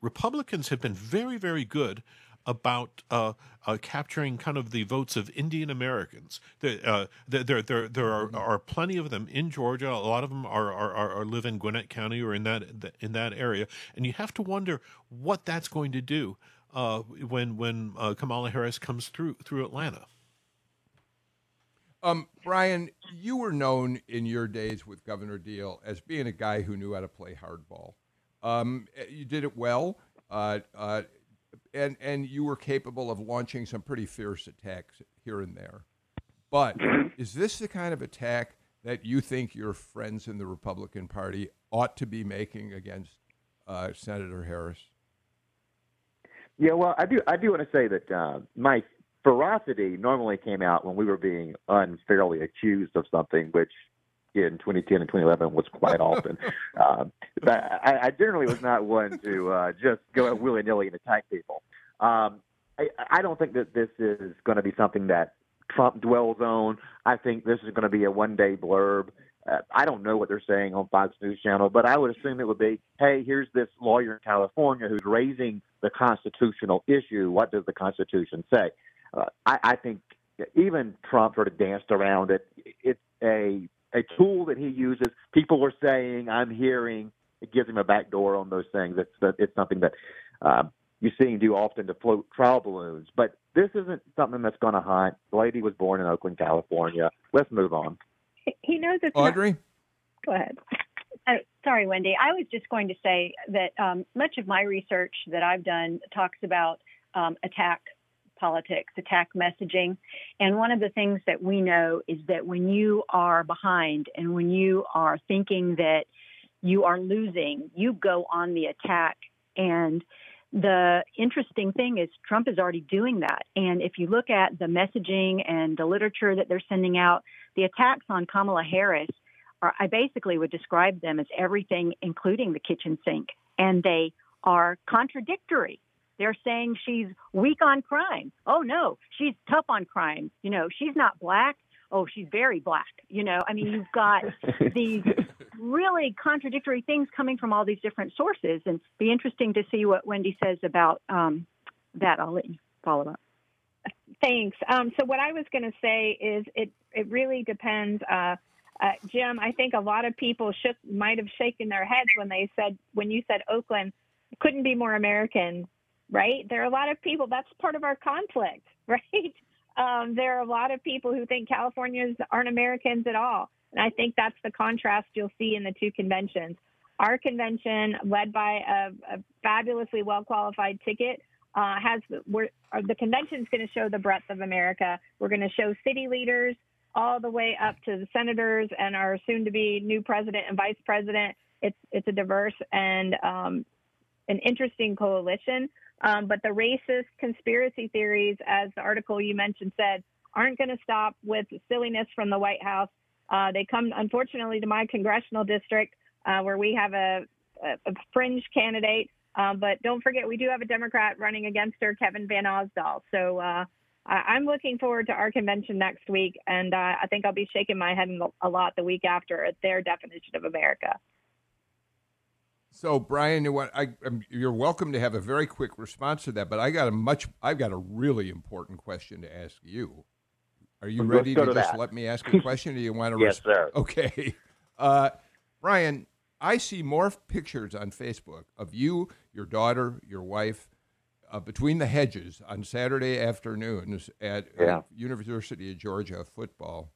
Speaker 2: Republicans have been very very good about uh, uh, capturing kind of the votes of Indian Americans. There, uh, there, there, there are, are, plenty of them in Georgia. A lot of them are, are, are, live in Gwinnett County or in that in that area, and you have to wonder what that's going to do uh, when when uh, Kamala Harris comes through through Atlanta.
Speaker 1: Um, Brian, you were known in your days with Governor Deal as being a guy who knew how to play hardball. Um, you did it well, uh, uh, and and you were capable of launching some pretty fierce attacks here and there. But is this the kind of attack that you think your friends in the Republican Party ought to be making against uh, Senator Harris?
Speaker 4: Yeah, well, I do. I do want to say that uh, my ferocity normally came out when we were being unfairly accused of something, which in 2010 and 2011 was quite often. uh, but I, I generally was not one to uh, just go willy nilly and attack people. Um, I, I don't think that this is going to be something that Trump dwells on. I think this is going to be a one day blurb. Uh, I don't know what they're saying on Fox News Channel, but I would assume it would be, hey, here's this lawyer in California who's raising the constitutional issue. What does the Constitution say? Uh, I, I think even Trump sort of danced around it. It's a a tool that he uses. People are saying, I'm hearing. It gives him a back door on those things. It's it's something that uh, you see him do often to float trial balloons. But this isn't something that's going to hunt. The lady was born in Oakland, California. Let's move on.
Speaker 5: He knows it's
Speaker 1: Audrey.
Speaker 5: Not... Go ahead.
Speaker 3: Uh, sorry, Wendy. I was just going to say that um, much of my research that I've done talks about um, attack politics, attack messaging. And one of the things that we know is that when you are behind and when you are thinking that you are losing, you go on the attack. And the interesting thing is, Trump is already doing that. And if you look at the messaging and the literature that they're sending out, the attacks on Kamala Harris are, I basically would describe them as everything, including the kitchen sink. And they are contradictory. They're saying she's weak on crime. Oh, no, she's tough on crime. You know, she's not black. Oh, she's very black. You know, I mean, you've got these really contradictory things coming from all these different sources. And be interesting to see what Wendy says about um, that. I'll let you follow up.
Speaker 5: Thanks. Um, so what I was going to say is it it really depends. Uh, uh, Jim, I think a lot of people shook might have shaken their heads when they said when you said Oakland couldn't be more American, right? There are a lot of people. That's part of our conflict, right? Um, there are a lot of people who think Californians aren't Americans at all, and I think that's the contrast you'll see in the two conventions. Our convention, led by a, a fabulously well qualified ticket, uh, has we're, uh, the convention is going to show the breadth of America. We're going to show city leaders all the way up to the senators and our soon-to-be new president and vice president. It's it's a diverse and um, an interesting coalition. Um, but the racist conspiracy theories, as the article you mentioned said, aren't going to stop with silliness from the White House. Uh, they come, unfortunately, to my congressional district uh, where we have a, a, fringe candidate um, but don't forget, we do have a Democrat running against her, Kevin Van Ausdal. So uh, I'm looking forward to our convention next week, and uh, I think I'll be shaking my head a lot the week after at their definition of America.
Speaker 1: So, Brian, you I, you're welcome to have a very quick response to that, but I got a much, I've got a really important question to ask you. Are you ready to, to just let me ask a question? Or do you want to?
Speaker 4: yes, res- sir.
Speaker 1: Okay, uh, Brian. I see more pictures on Facebook of you, your daughter, your wife, uh, between the hedges on Saturday afternoons at
Speaker 4: yeah. uh,
Speaker 1: University of Georgia football,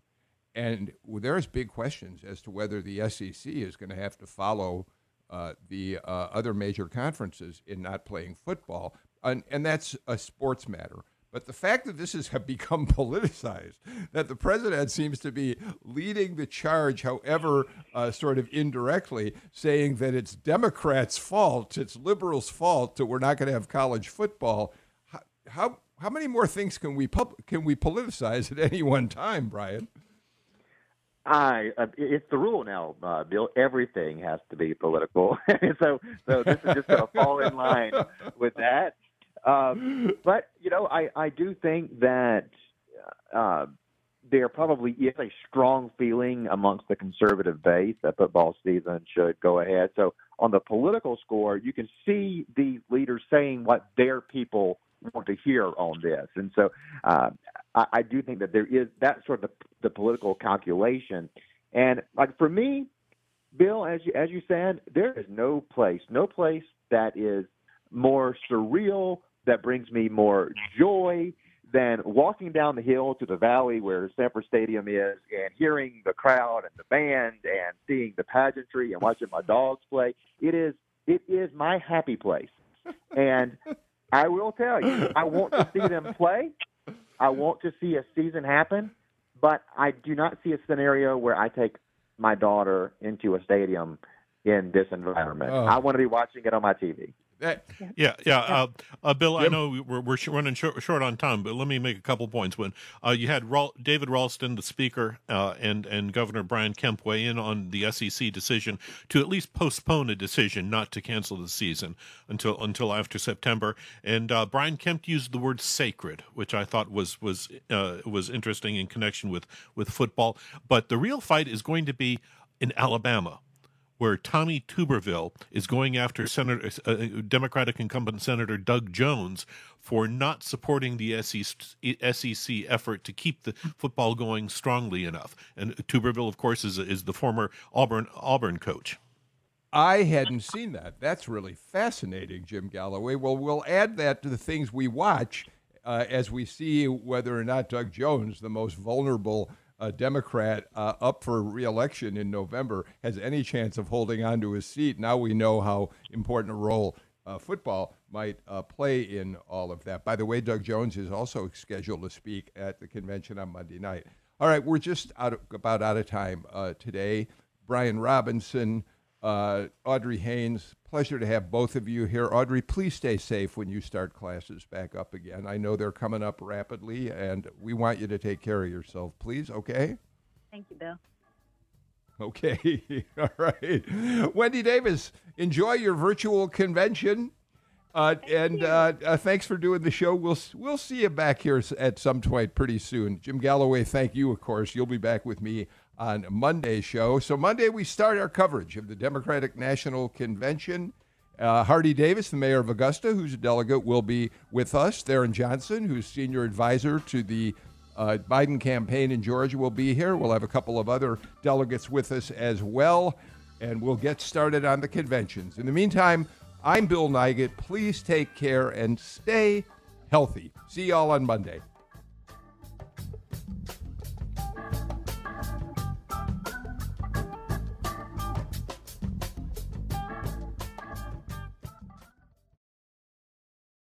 Speaker 1: and well, there's big questions as to whether the SEC is going to have to follow uh, the uh, other major conferences in not playing football, and, and that's a sports matter. But the fact that this has become politicized, that the president seems to be leading the charge, however, uh, sort of indirectly, saying that it's Democrats' fault, it's liberals' fault that we're not going to have college football. How, how how many more things can we pub- can we politicize at any one time, Brian?
Speaker 4: I uh, it's the rule now, uh, Bill. Everything has to be political, so so this is just going to fall in line with that. Um, but you know, I I do think that uh, there probably is a strong feeling amongst the conservative base that football season should go ahead. So on the political score, you can see the leaders saying what their people want to hear on this. And so uh, I, I do think that there is that sort of the, the political calculation. And like for me, Bill, as you as you said, there is no place, no place that is more surreal, that brings me more joy than walking down the hill to the valley where Sanford Stadium is and hearing the crowd and the band and seeing the pageantry and watching my dogs play. It is it is my happy place. And I will tell you, I want to see them play. I want to see a season happen, but I do not see a scenario where I take my daughter into a stadium in this environment. Oh. I want to be watching it on my TV.
Speaker 2: That, yeah, yeah. Uh, uh, Bill, yep. I know we're, we're running short, short, on time, but let me make a couple points. When uh, you had David Ralston, the Speaker, uh, and and Governor Brian Kemp weigh in on the SEC decision to at least postpone a decision not to cancel the season until until after September, and uh, Brian Kemp used the word "sacred," which I thought was was uh, was interesting in connection with with football. But the real fight is going to be in Alabama where Tommy Tuberville is going after Senator uh, uh, Democratic incumbent Senator Doug Jones for not supporting the SEC effort to keep the football going strongly enough. And Tuberville, of course, is is the former Auburn Auburn coach.
Speaker 1: I hadn't seen that. That's really fascinating, Jim Galloway. Well, we'll add that to the things we watch uh, as we see whether or not Doug Jones, the most vulnerable a Democrat uh, up for reelection in November has any chance of holding on to his seat. Now we know how important a role uh, football might uh, play in all of that. By the way, Doug Jones is also scheduled to speak at the convention on Monday night. All right, we're just out of, about out of time uh, today. Brian Robinson, uh, Audrey Haynes, pleasure to have both of you here. Audrey, please stay safe when you start classes back up again. I know they're coming up rapidly, and we want you to take care of yourself, please, okay?
Speaker 3: Thank you, Bill.
Speaker 1: Okay, all right. Wendy Davis, enjoy your virtual convention. Uh, and uh, uh, thanks for doing the show. We'll we'll see you back here at some point pretty soon. Jim Galloway, thank you. Of course, you'll be back with me on Monday's show. So Monday we start our coverage of the Democratic National Convention. Uh, Hardie Davis, the mayor of Augusta, who's a delegate, will be with us. Tharon Johnson, who's senior advisor to the uh, Biden campaign in Georgia, will be here. We'll have a couple of other delegates with us as well, and we'll get started on the conventions. In the meantime, I'm Bill Nigut. Please take care and stay healthy. See y'all on Monday.